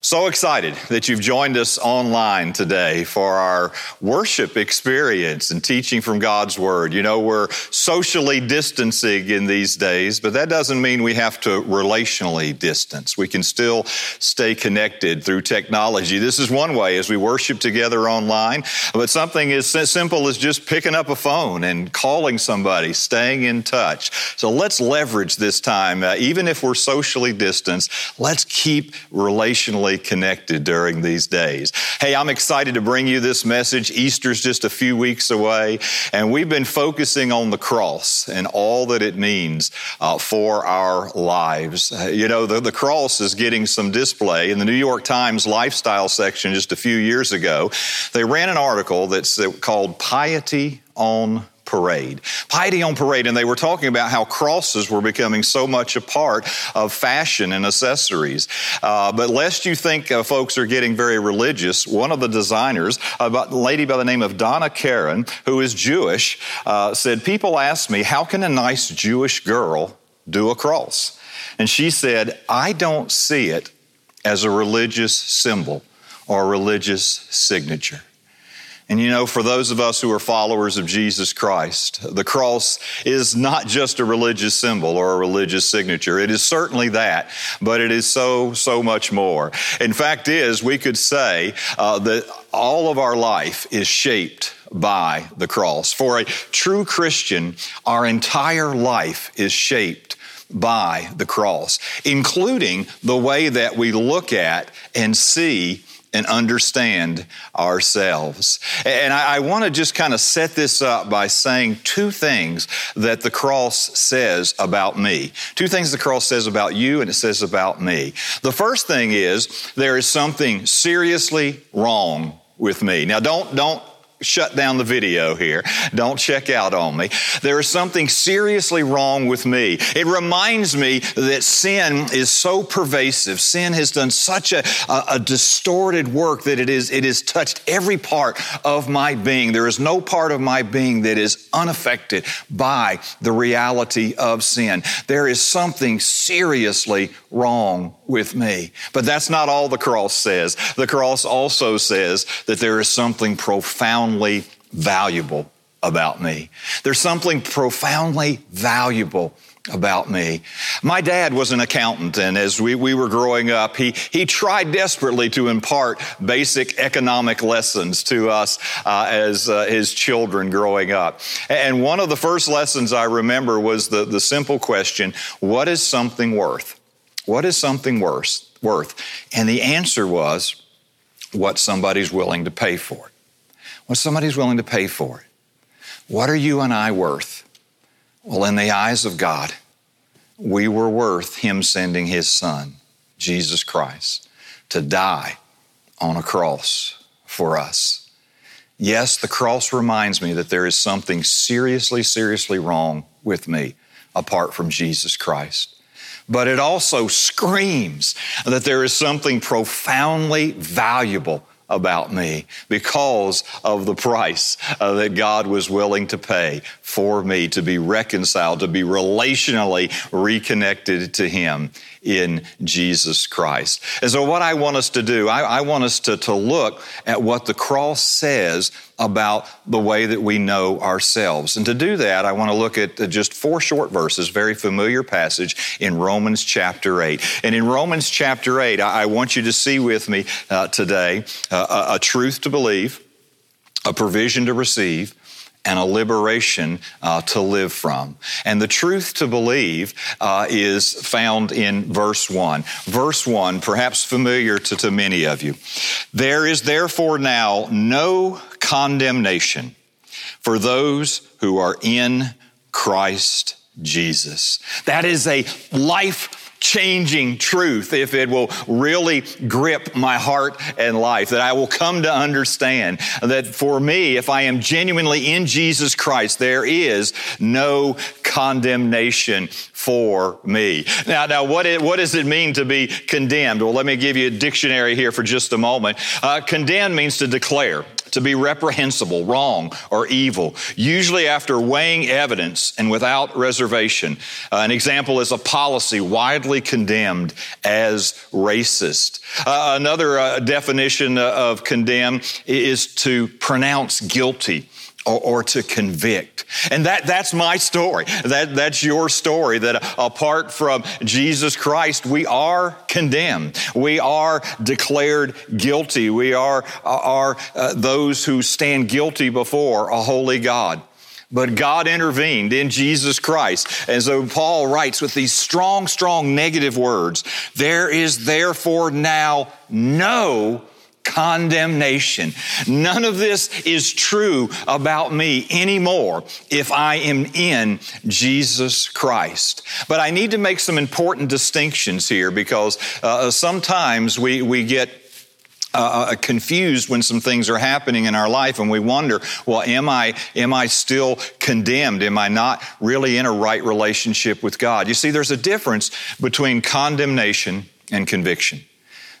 So excited that you've joined us online today for our worship experience and teaching from God's Word. You know, we're socially distancing in these days, but that doesn't mean we have to relationally distance. We can still stay connected through technology. This is one way as we worship together online, but something as simple as just picking up a phone and calling somebody, staying in touch. So let's leverage this time, uh, even if we're socially distanced, let's keep relationally connected during these days. Hey, I'm excited to bring you this message. Easter's just a few weeks away, and we've been focusing on the cross and all that it means uh, for our lives. You know, the, the cross is getting some display. In the New York Times lifestyle section just a few years ago, they ran an article that's called Piety on parade. Piety on parade, and they were talking about how crosses were becoming so much a part of fashion and accessories. Uh, but lest you think uh, folks are getting very religious, one of the designers, a lady by the name of Donna Karan, who is Jewish, uh, said, People ask me, how can a nice Jewish girl do a cross? And she said, I don't see it as a religious symbol or a religious signature. And you know, for those of us who are followers of Jesus Christ, the cross is not just a religious symbol or a religious signature. It is certainly that, but it is so, so much more. In fact, is we could say uh, that all of our life is shaped by the cross. For a true Christian, our entire life is shaped by the cross, including the way that we look at and see and understand ourselves. And I, I want to just kind of set this up by saying two things that the cross says about me. Two things the cross says about you and it says about me. The first thing is there is something seriously wrong with me. Now don't, don't shut down the video here. Don't check out on me. There is something seriously wrong with me. It reminds me that sin is so pervasive. Sin has done such a, a, a distorted work that it is, it has touched every part of my being. There is no part of my being that is unaffected by the reality of sin. There is something seriously wrong with me. But that's not all the cross says. The cross also says that there is something profoundly valuable about me. There's something profoundly valuable about me. My dad was an accountant, and as we, we were growing up, he, he tried desperately to impart basic economic lessons to us uh, as uh, his children growing up. And one of the first lessons I remember was the, the simple question what is something worth? What is something worth? worth? And the answer was what somebody's willing to pay for it. What somebody's willing to pay for it. What are you and I worth? Well, in the eyes of God, we were worth Him sending His Son, Jesus Christ, to die on a cross for us. Yes, the cross reminds me that there is something seriously, seriously wrong with me apart from Jesus Christ but it also screams that there is something profoundly valuable about me because of the price uh, that God was willing to pay for me to be reconciled, to be relationally reconnected to Him in Jesus Christ. And so, what I want us to do, I, I want us to, to look at what the cross says about the way that we know ourselves. And to do that, I want to look at just four short verses, very familiar passage in Romans chapter 8. And in Romans chapter 8, I, I want you to see with me uh, today uh, a, a truth to believe, a provision to receive, and a liberation uh, to live from. And the truth to believe uh, is found in verse 1. Verse 1, perhaps familiar to, to many of you. There is therefore now no condemnation for those who are in Christ Jesus. That is a life changing truth if it will really grip my heart and life, that I will come to understand that for me, if I am genuinely in Jesus Christ, there is no condemnation for me. Now, now what, it, what does it mean to be condemned? Well, let me give you a dictionary here for just a moment. Uh, condemn means to declare to be reprehensible, wrong, or evil, usually after weighing evidence and without reservation. Uh, an example is a policy widely condemned as racist. Uh, another uh, definition of condemn is to pronounce guilty or, or to convict. And that, that's my story. That, that's your story that apart from Jesus Christ, we are condemned. We are declared guilty. We are, are uh, those who stand guilty before a holy God. But God intervened in Jesus Christ. And so Paul writes with these strong, strong negative words, there is therefore now no condemnation. None of this is true about me anymore if I am in Jesus Christ. But I need to make some important distinctions here because uh, sometimes we, we get uh, uh, confused when some things are happening in our life and we wonder, well, am I, am I still condemned? Am I not really in a right relationship with God? You see, there's a difference between condemnation and conviction.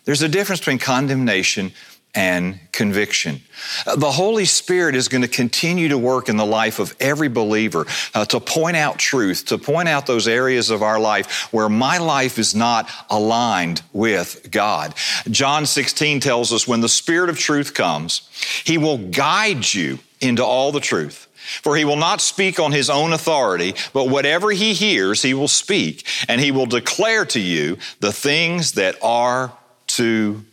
There's a difference between condemnation and conviction. Uh, the Holy Spirit is going to continue to work in the life of every believer uh, to point out truth, to point out those areas of our life where my life is not aligned with God. John 16 tells us when the Spirit of truth comes, He will guide you into all the truth. For he will not speak on his own authority, but whatever he hears, he will speak, and he will declare to you the things that are to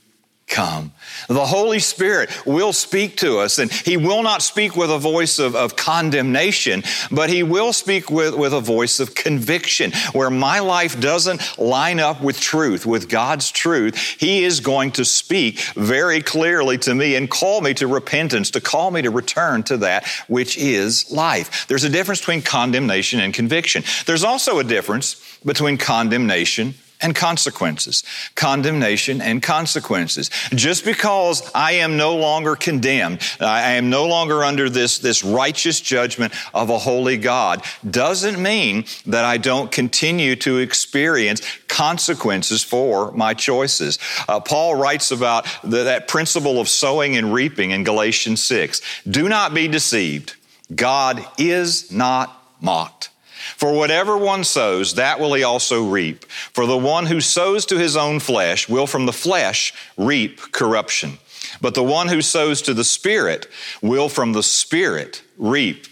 come. The Holy Spirit will speak to us, and He will not speak with a voice of, of, condemnation, but He will speak with, with a voice of conviction. Where my life doesn't line up with truth, with God's truth, He is going to speak very clearly to me and call me to repentance, to call me to return to that which is life. There's a difference between condemnation and conviction. There's also a difference between condemnation and consequences. Condemnation and consequences. Just because I am no longer condemned, I am no longer under this, this righteous judgment of a holy God, doesn't mean that I don't continue to experience consequences for my choices. Uh, Paul writes about the, that principle of sowing and reaping in Galatians 6. Do not be deceived. God is not mocked. For whatever one sows, that will he also reap. For the one who sows to his own flesh will from the flesh reap corruption. But the one who sows to the Spirit will from the Spirit reap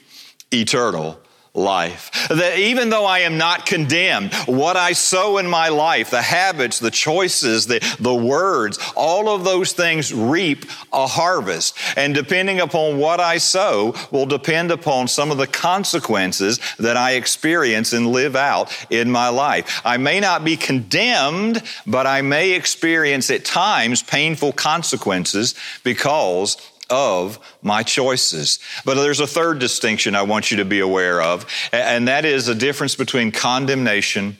eternal life. That even though I am not condemned, what I sow in my life, the habits, the choices, the, the words, all of those things reap a harvest. And depending upon what I sow will depend upon some of the consequences that I experience and live out in my life. I may not be condemned, but I may experience at times painful consequences because of my choices. But there's a third distinction I want you to be aware of, and that is a difference between condemnation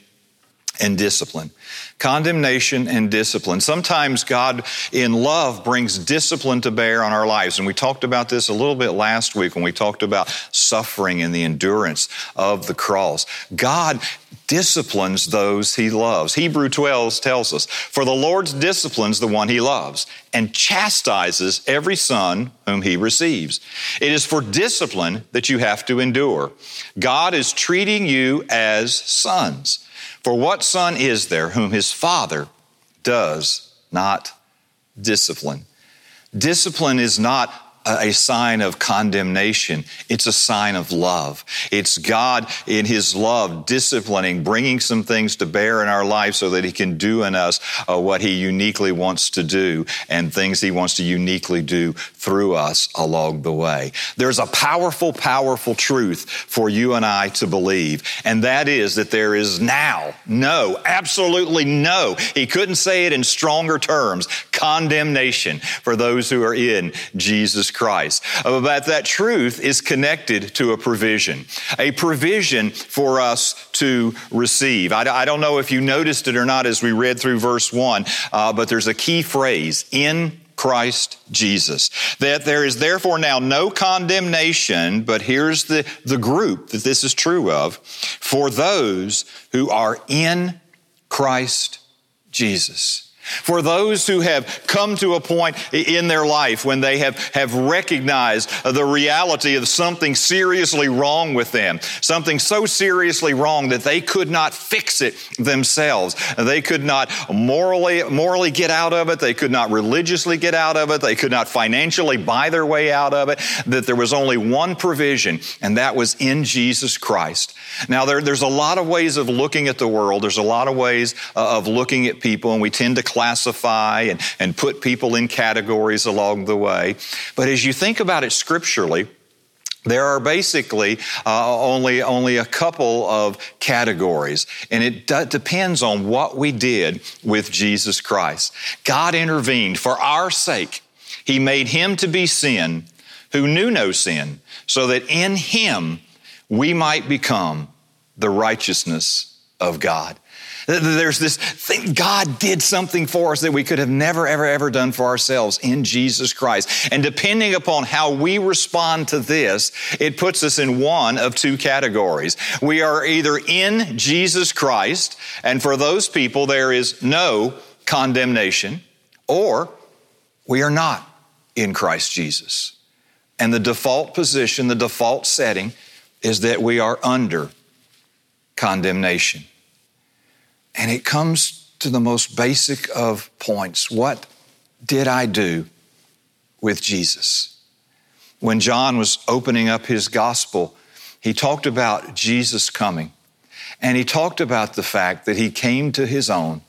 and discipline. Condemnation and discipline. Sometimes God in love brings discipline to bear on our lives. And we talked about this a little bit last week when we talked about suffering and the endurance of the cross. God disciplines those he loves. Hebrew 12 tells us, For the Lord disciplines the one he loves and chastises every son whom he receives. It is for discipline that you have to endure. God is treating you as sons. For what son is there whom his father does not discipline? Discipline is not a sign of condemnation. It's a sign of love. It's God in His love disciplining, bringing some things to bear in our life so that He can do in us uh, what He uniquely wants to do and things He wants to uniquely do through us along the way. There's a powerful, powerful truth for you and I to believe, and that is that there is now no, absolutely no, He couldn't say it in stronger terms, condemnation for those who are in Jesus Christ. Uh, but that truth is connected to a provision, a provision for us to receive. I, don't know if you noticed it or not as we read through verse one, uh, but there's a key phrase in Christ Jesus. That there is therefore now no condemnation, but here's the, the group that this is true of for those who are in Christ Jesus. For those who have come to a point in their life when they have, have recognized the reality of something seriously wrong with them, something so seriously wrong that they could not fix it themselves. They could not morally, morally get out of it. They could not religiously get out of it. They could not financially buy their way out of it. That there was only one provision, and that was in Jesus Christ. Now, there, there's a lot of ways of looking at the world. There's a lot of ways uh, of looking at people, and we tend to classify and, and put people in categories along the way. But as you think about it scripturally, there are basically uh, only only a couple of categories, and it d- depends on what we did with Jesus Christ. God intervened for our sake. He made him to be sin who knew no sin, so that in him we might become the righteousness of God. There's this thing, God did something for us that we could have never, ever, ever done for ourselves in Jesus Christ. And depending upon how we respond to this, it puts us in one of two categories. We are either in Jesus Christ, and for those people, there is no condemnation, or we are not in Christ Jesus. And the default position, the default setting, is that we are under condemnation. And it comes to the most basic of points. What did I do with Jesus? When John was opening up his gospel, he talked about Jesus coming. And he talked about the fact that he came to his own,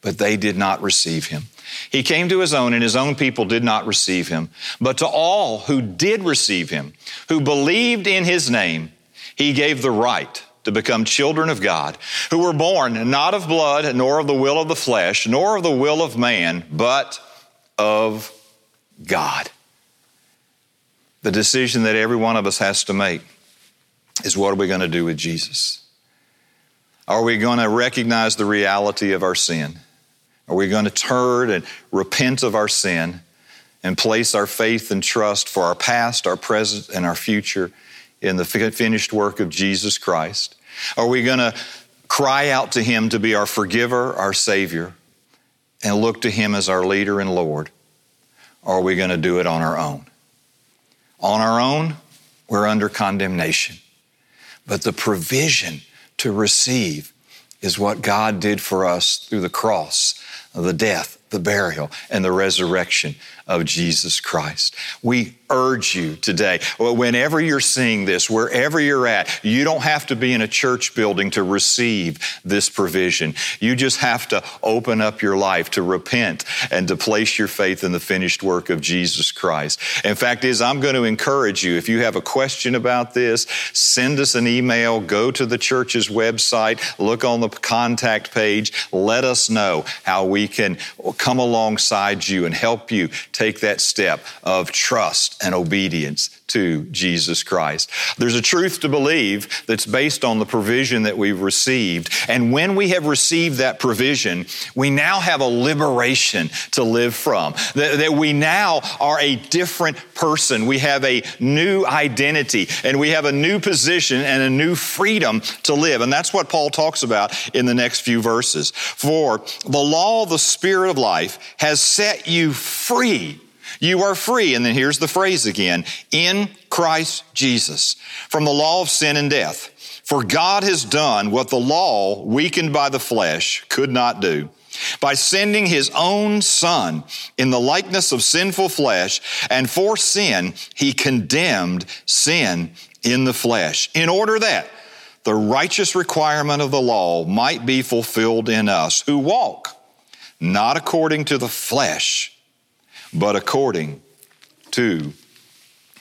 but they did not receive him. He came to his own, and his own people did not receive him. But to all who did receive him, who believed in his name, he gave the right to become children of God, who were born not of blood, nor of the will of the flesh, nor of the will of man, but of God. The decision that every one of us has to make is what are we going to do with Jesus? Are we going to recognize the reality of our sin? Are we going to turn and repent of our sin and place our faith and trust for our past, our present, and our future in the finished work of Jesus Christ? Are we going to cry out to Him to be our forgiver, our Savior, and look to Him as our leader and Lord? Or are we going to do it on our own? On our own, we're under condemnation. But the provision to receive is what God did for us through the cross, the death, the burial, and the resurrection of Jesus Christ. We urge you today, whenever you're seeing this, wherever you're at, you don't have to be in a church building to receive this provision. You just have to open up your life to repent and to place your faith in the finished work of Jesus Christ. In fact, is I'm going to encourage you, if you have a question about this, send us an email, go to the church's website, look on the contact page, let us know how we can come alongside you and help you take that step of trust and obedience to Jesus Christ. There's a truth to believe that's based on the provision that we've received. And when we have received that provision, we now have a liberation to live from. That, that we now are a different person. We have a new identity and we have a new position and a new freedom to live. And that's what Paul talks about in the next few verses. For the law of the Spirit of life has set you free you are free. And then here's the phrase again in Christ Jesus from the law of sin and death. For God has done what the law, weakened by the flesh, could not do. By sending his own son in the likeness of sinful flesh, and for sin, he condemned sin in the flesh, in order that the righteous requirement of the law might be fulfilled in us who walk not according to the flesh, but according to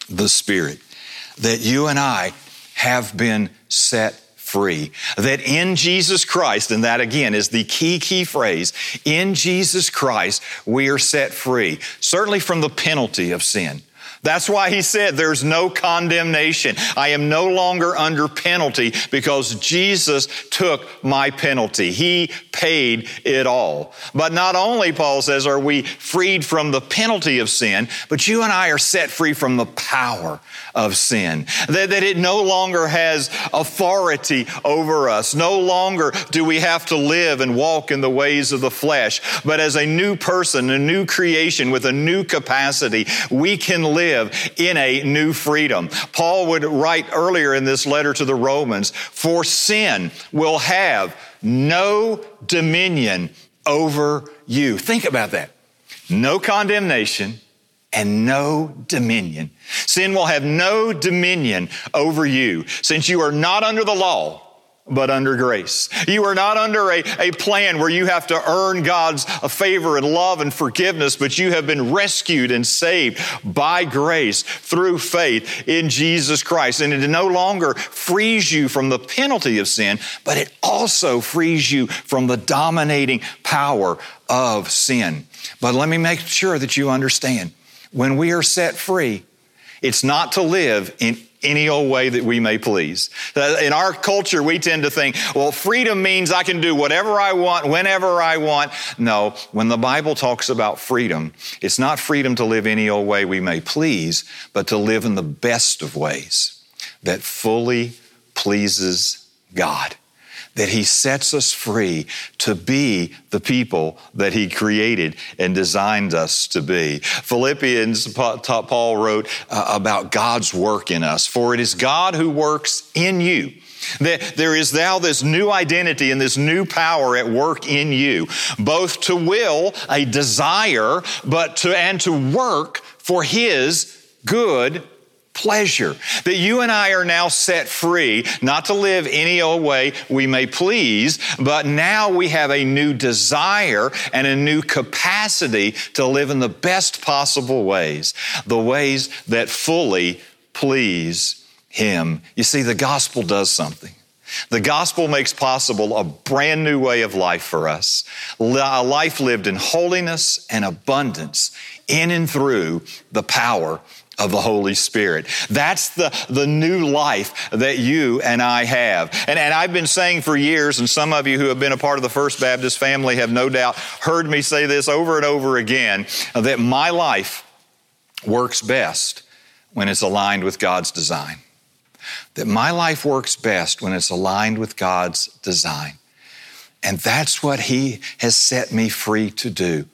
the Spirit. That you and I have been set free. That in Jesus Christ, and that again is the key, key phrase, in Jesus Christ, we are set free. Certainly from the penalty of sin That's why he said there's no condemnation. I am no longer under penalty because Jesus took my penalty. He paid it all. But not only, Paul says, are we freed from the penalty of sin, but you and I are set free from the power of sin. That, that it no longer has authority over us. No longer do we have to live and walk in the ways of the flesh, but as a new person, a new creation with a new capacity, we can live in a new freedom. Paul would write earlier in this letter to the Romans, for sin will have no dominion over you. Think about that. No condemnation and no dominion. Sin will have no dominion over you since you are not under the law but under grace. You are not under a, a plan where you have to earn God's favor and love and forgiveness, but you have been rescued and saved by grace through faith in Jesus Christ. And it no longer frees you from the penalty of sin, but it also frees you from the dominating power of sin. But let me make sure that you understand when we are set free, it's not to live in any old way that we may please. Uh, in our culture, we tend to think, well, freedom means I can do whatever I want, whenever I want. No, when the Bible talks about freedom, it's not freedom to live any old way we may please, but to live in the best of ways that fully pleases God that He sets us free to be the people that He created and designed us to be. Philippians, Paul wrote uh, about God's work in us. For it is God who works in you. There is now this new identity and this new power at work in you, both to will, a desire, but to, and to work for His good pleasure. That you and I are now set free, not to live any old way we may please, but now we have a new desire and a new capacity to live in the best possible ways, the ways that fully please Him. You see, the gospel does something. The gospel makes possible a brand new way of life for us, a life lived in holiness and abundance in and through the power of the Holy Spirit. That's the, the new life that you and I have. And, and I've been saying for years, and some of you who have been a part of the First Baptist family have no doubt heard me say this over and over again, that my life works best when it's aligned with God's design. That my life works best when it's aligned with God's design. And that's what He has set me free to do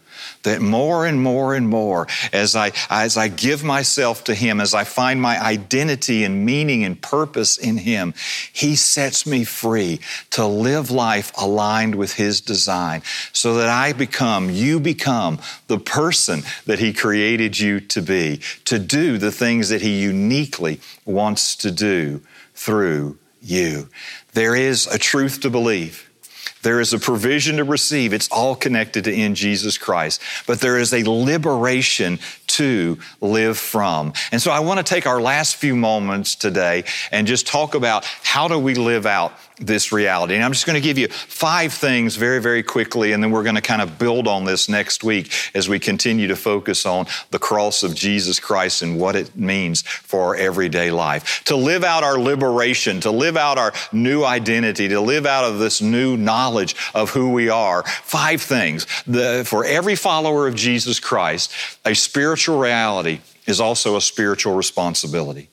that more and more and more as I, as I give myself to Him, as I find my identity and meaning and purpose in Him, He sets me free to live life aligned with His design so that I become, you become the person that He created you to be, to do the things that He uniquely wants to do through you. There is a truth to believe there is a provision to receive. It's all connected to in Jesus Christ. But there is a liberation to live from. And so I want to take our last few moments today and just talk about how do we live out this reality. And I'm just going to give you five things very, very quickly, and then we're going to kind of build on this next week as we continue to focus on the cross of Jesus Christ and what it means for our everyday life. To live out our liberation, to live out our new identity, to live out of this new knowledge of who we are. Five things. The, for every follower of Jesus Christ, a spiritual reality is also a spiritual responsibility.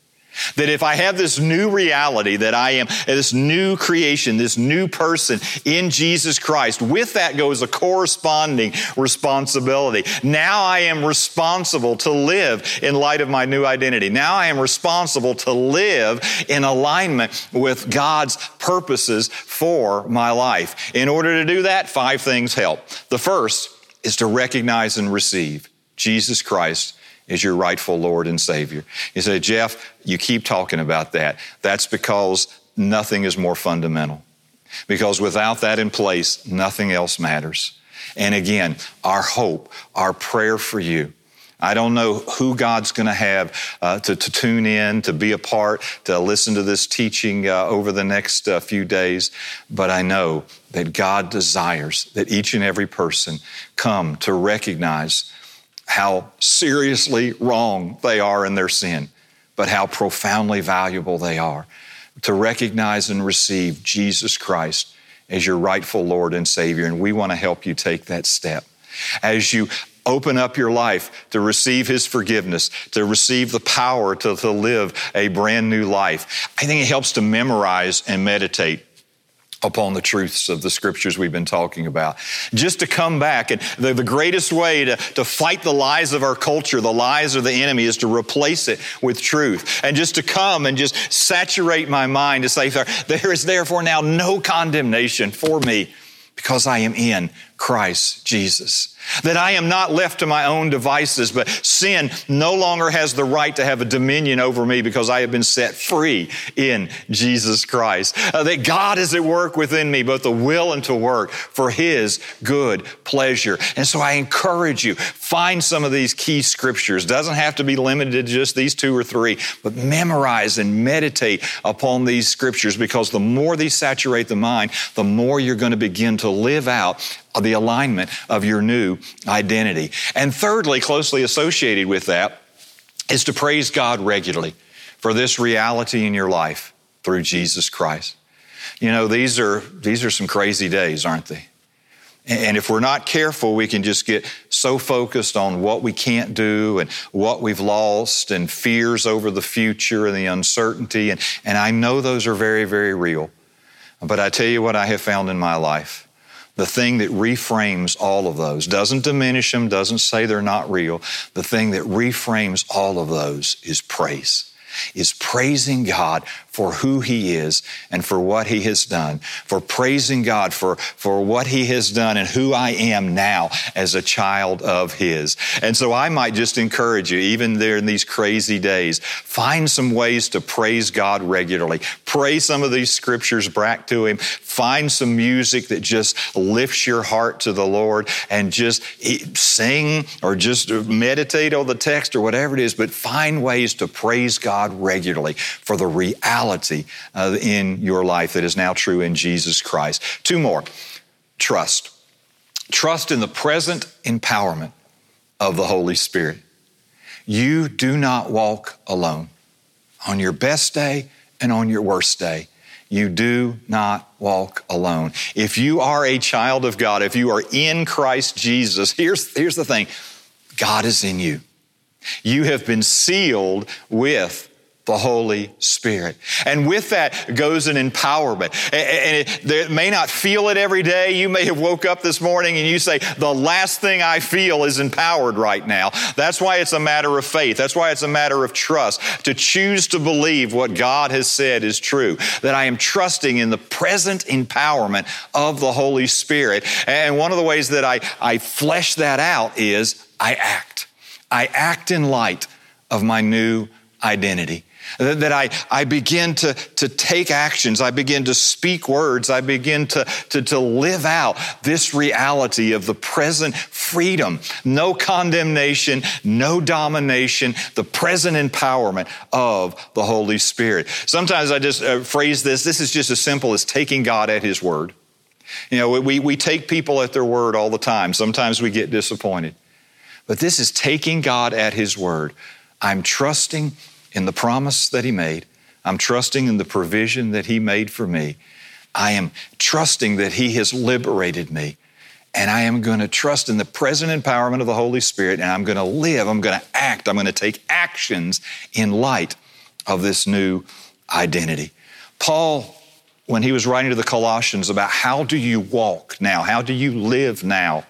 That if I have this new reality that I am this new creation, this new person in Jesus Christ, with that goes a corresponding responsibility. Now I am responsible to live in light of my new identity. Now I am responsible to live in alignment with God's purposes for my life. In order to do that, five things help. The first is to recognize and receive Jesus Christ is your rightful Lord and Savior. You say, Jeff, you keep talking about that. That's because nothing is more fundamental. Because without that in place, nothing else matters. And again, our hope, our prayer for you. I don't know who God's going to have uh, to, to, tune in, to be a part, to listen to this teaching uh, over the next uh, few days, but I know that God desires that each and every person come to recognize how seriously wrong they are in their sin, but how profoundly valuable they are to recognize and receive Jesus Christ as your rightful Lord and Savior. And we want to help you take that step. As you open up your life to receive His forgiveness, to receive the power to, to live a brand new life, I think it helps to memorize and meditate upon the truths of the scriptures we've been talking about. Just to come back, and the, the greatest way to, to fight the lies of our culture, the lies of the enemy, is to replace it with truth. And just to come and just saturate my mind to say, there is therefore now no condemnation for me because I am in Christ Jesus. That I am not left to my own devices, but sin no longer has the right to have a dominion over me because I have been set free in Jesus Christ. Uh, that God is at work within me, both the will and to work for His good pleasure. And so I encourage you, find some of these key scriptures. Doesn't have to be limited to just these two or three, but memorize and meditate upon these scriptures because the more these saturate the mind, the more you're going to begin to live out the alignment of your new identity. And thirdly, closely associated with that, is to praise God regularly for this reality in your life through Jesus Christ. You know, these are, these are some crazy days, aren't they? And if we're not careful, we can just get so focused on what we can't do and what we've lost and fears over the future and the uncertainty. And, and I know those are very, very real. But I tell you what I have found in my life the thing that reframes all of those, doesn't diminish them, doesn't say they're not real. The thing that reframes all of those is praise, is praising God for who he is and for what he has done, for praising God for, for what he has done and who I am now as a child of his. And so I might just encourage you, even there in these crazy days, find some ways to praise God regularly. Pray some of these scriptures back to him. Find some music that just lifts your heart to the Lord and just sing or just meditate on the text or whatever it is, but find ways to praise God regularly for the reality reality uh, in your life that is now true in Jesus Christ. Two more trust. Trust in the present empowerment of the Holy Spirit. You do not walk alone. On your best day and on your worst day, you do not walk alone. If you are a child of God, if you are in Christ Jesus, here's, here's the thing God is in you. You have been sealed with the Holy Spirit. And with that goes an empowerment. And it, may not feel it every day. You may have woke up this morning and you say, the last thing I feel is empowered right now. That's why it's a matter of faith. That's why it's a matter of trust to choose to believe what God has said is true. That I am trusting in the present empowerment of the Holy Spirit. And one of the ways that I, I flesh that out is I act. I act in light of my new identity. That I, I begin to, to take actions. I begin to speak words. I begin to, to, to live out this reality of the present freedom. No condemnation, no domination, the present empowerment of the Holy Spirit. Sometimes I just uh, phrase this. This is just as simple as taking God at His word. You know, we, we take people at their word all the time. Sometimes we get disappointed. But this is taking God at His word. I'm trusting in the promise that He made. I'm trusting in the provision that He made for me. I am trusting that He has liberated me. And I am going to trust in the present empowerment of the Holy Spirit, and I'm going to live, I'm going to act, I'm going to take actions in light of this new identity. Paul, when he was writing to the Colossians about how do you walk now, how do you live now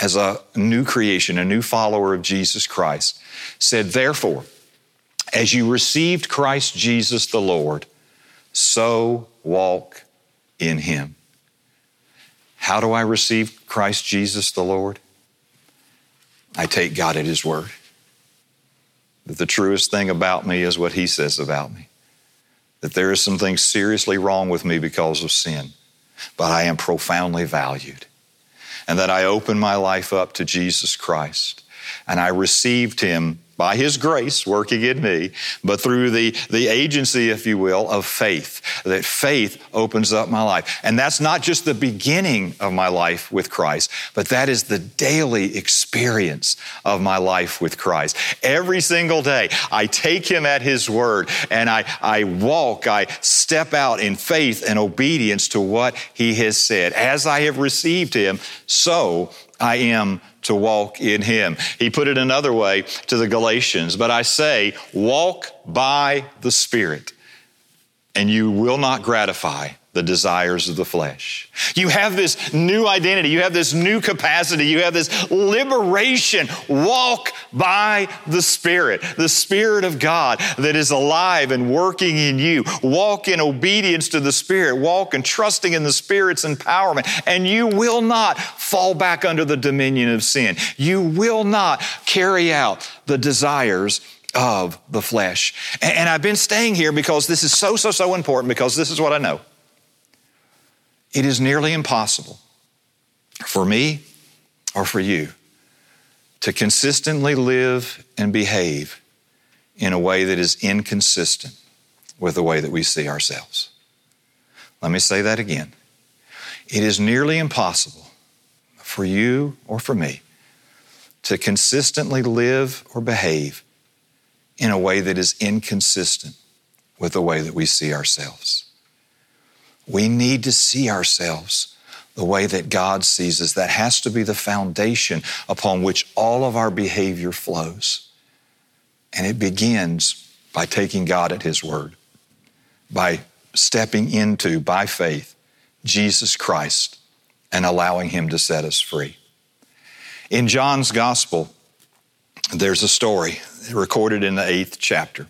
as a new creation, a new follower of Jesus Christ, said, Therefore, as you received Christ Jesus the Lord, so walk in Him. How do I receive Christ Jesus the Lord? I take God at His word. That the truest thing about me is what He says about me. That there is something seriously wrong with me because of sin, but I am profoundly valued. And that I open my life up to Jesus Christ and I received him by his grace working in me, but through the, the agency, if you will, of faith. That faith opens up my life. And that's not just the beginning of my life with Christ, but that is the daily experience of my life with Christ. Every single day, I take him at his word and I, I walk, I step out in faith and obedience to what he has said. As I have received him, so I am to walk in him. He put it another way to the Galatians, but I say, walk by the Spirit, and you will not gratify the desires of the flesh. You have this new identity. You have this new capacity. You have this liberation. Walk by the Spirit, the Spirit of God that is alive and working in you. Walk in obedience to the Spirit. Walk in trusting in the Spirit's empowerment. And you will not fall back under the dominion of sin. You will not carry out the desires of the flesh. And I've been staying here because this is so, so, so important because this is what I know. It is nearly impossible for me or for you to consistently live and behave in a way that is inconsistent with the way that we see ourselves. Let me say that again. It is nearly impossible for you or for me to consistently live or behave in a way that is inconsistent with the way that we see ourselves. We need to see ourselves the way that God sees us. That has to be the foundation upon which all of our behavior flows. And it begins by taking God at His word, by stepping into, by faith, Jesus Christ and allowing Him to set us free. In John's Gospel, there's a story recorded in the eighth chapter,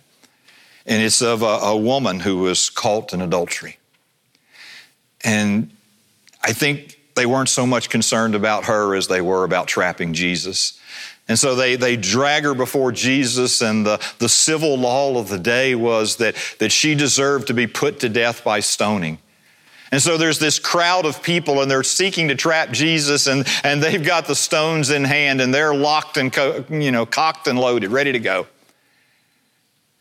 and it's of a, a woman who was caught in adultery. And I think they weren't so much concerned about her as they were about trapping Jesus. And so they, they drag her before Jesus, and the, the civil law of the day was that, that she deserved to be put to death by stoning. And so there's this crowd of people, and they're seeking to trap Jesus, and, and they've got the stones in hand, and they're locked and co- you know cocked and loaded, ready to go.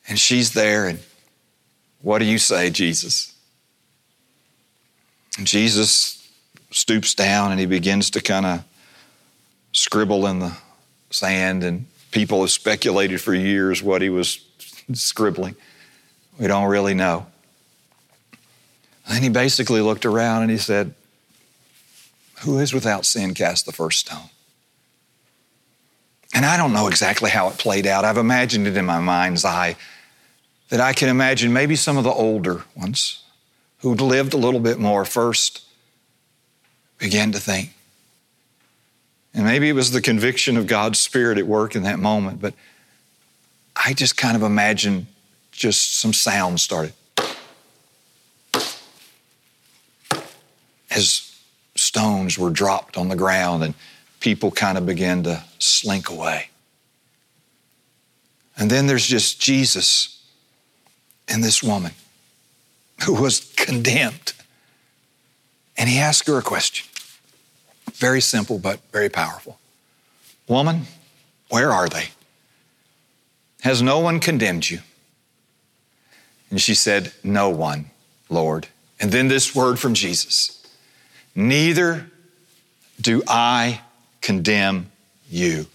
And she's there, and what do you say, Jesus? Jesus stoops down and he begins to kind of scribble in the sand, and people have speculated for years what he was scribbling. We don't really know. And he basically looked around and he said, Who is without sin cast the first stone? And I don't know exactly how it played out. I've imagined it in my mind's eye that I can imagine maybe some of the older ones who'd lived a little bit more first began to think. And maybe it was the conviction of God's Spirit at work in that moment, but I just kind of imagine just some sound started. As stones were dropped on the ground and people kind of began to slink away. And then there's just Jesus and this woman who was condemned. And he asked her a question. Very simple, but very powerful. Woman, where are they? Has no one condemned you? And she said, No one, Lord. And then this word from Jesus Neither do I condemn you.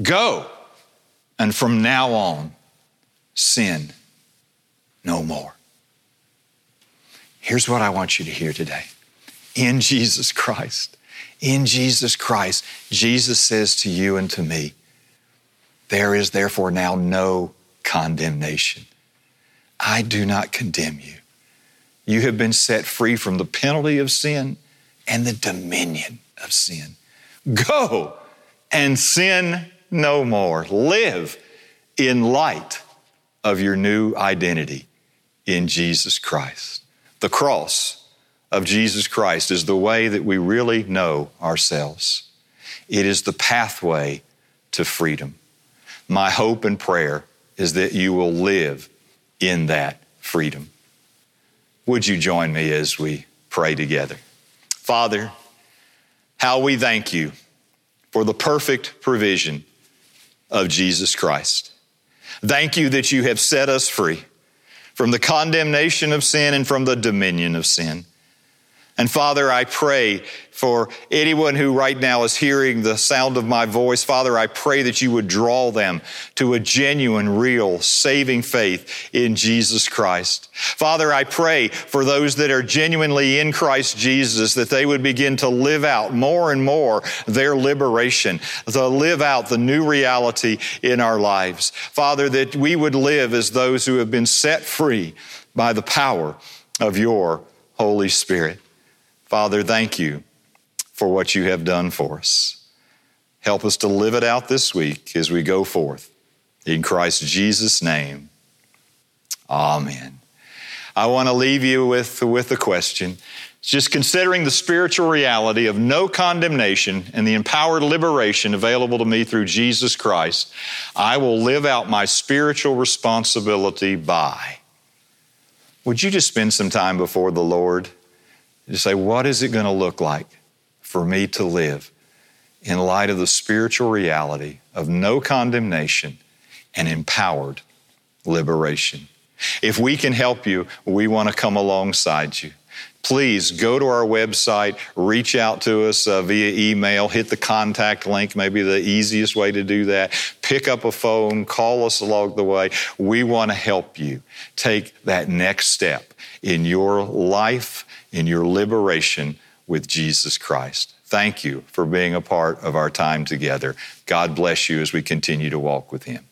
Go, and from now on, sin no more. Here's what I want you to hear today. In Jesus Christ, in Jesus Christ, Jesus says to you and to me, there is therefore now no condemnation. I do not condemn you. You have been set free from the penalty of sin and the dominion of sin. Go and sin no more. Live in light of your new identity in Jesus Christ. The cross of Jesus Christ is the way that we really know ourselves. It is the pathway to freedom. My hope and prayer is that you will live in that freedom. Would you join me as we pray together? Father, how we thank you for the perfect provision of Jesus Christ. Thank you that you have set us free from the condemnation of sin and from the dominion of sin. And Father, I pray for anyone who right now is hearing the sound of my voice. Father, I pray that you would draw them to a genuine, real, saving faith in Jesus Christ. Father, I pray for those that are genuinely in Christ Jesus that they would begin to live out more and more their liberation, to live out the new reality in our lives. Father, that we would live as those who have been set free by the power of your Holy Spirit. Father, thank you for what you have done for us. Help us to live it out this week as we go forth. In Christ Jesus' name, amen. I want to leave you with, with a question. Just considering the spiritual reality of no condemnation and the empowered liberation available to me through Jesus Christ, I will live out my spiritual responsibility by. Would you just spend some time before the Lord? To say, what is it going to look like for me to live in light of the spiritual reality of no condemnation and empowered liberation? If we can help you, we want to come alongside you. Please go to our website, reach out to us uh, via email, hit the contact link, maybe the easiest way to do that. Pick up a phone, call us along the way. We want to help you take that next step in your life in your liberation with Jesus Christ. Thank you for being a part of our time together. God bless you as we continue to walk with Him.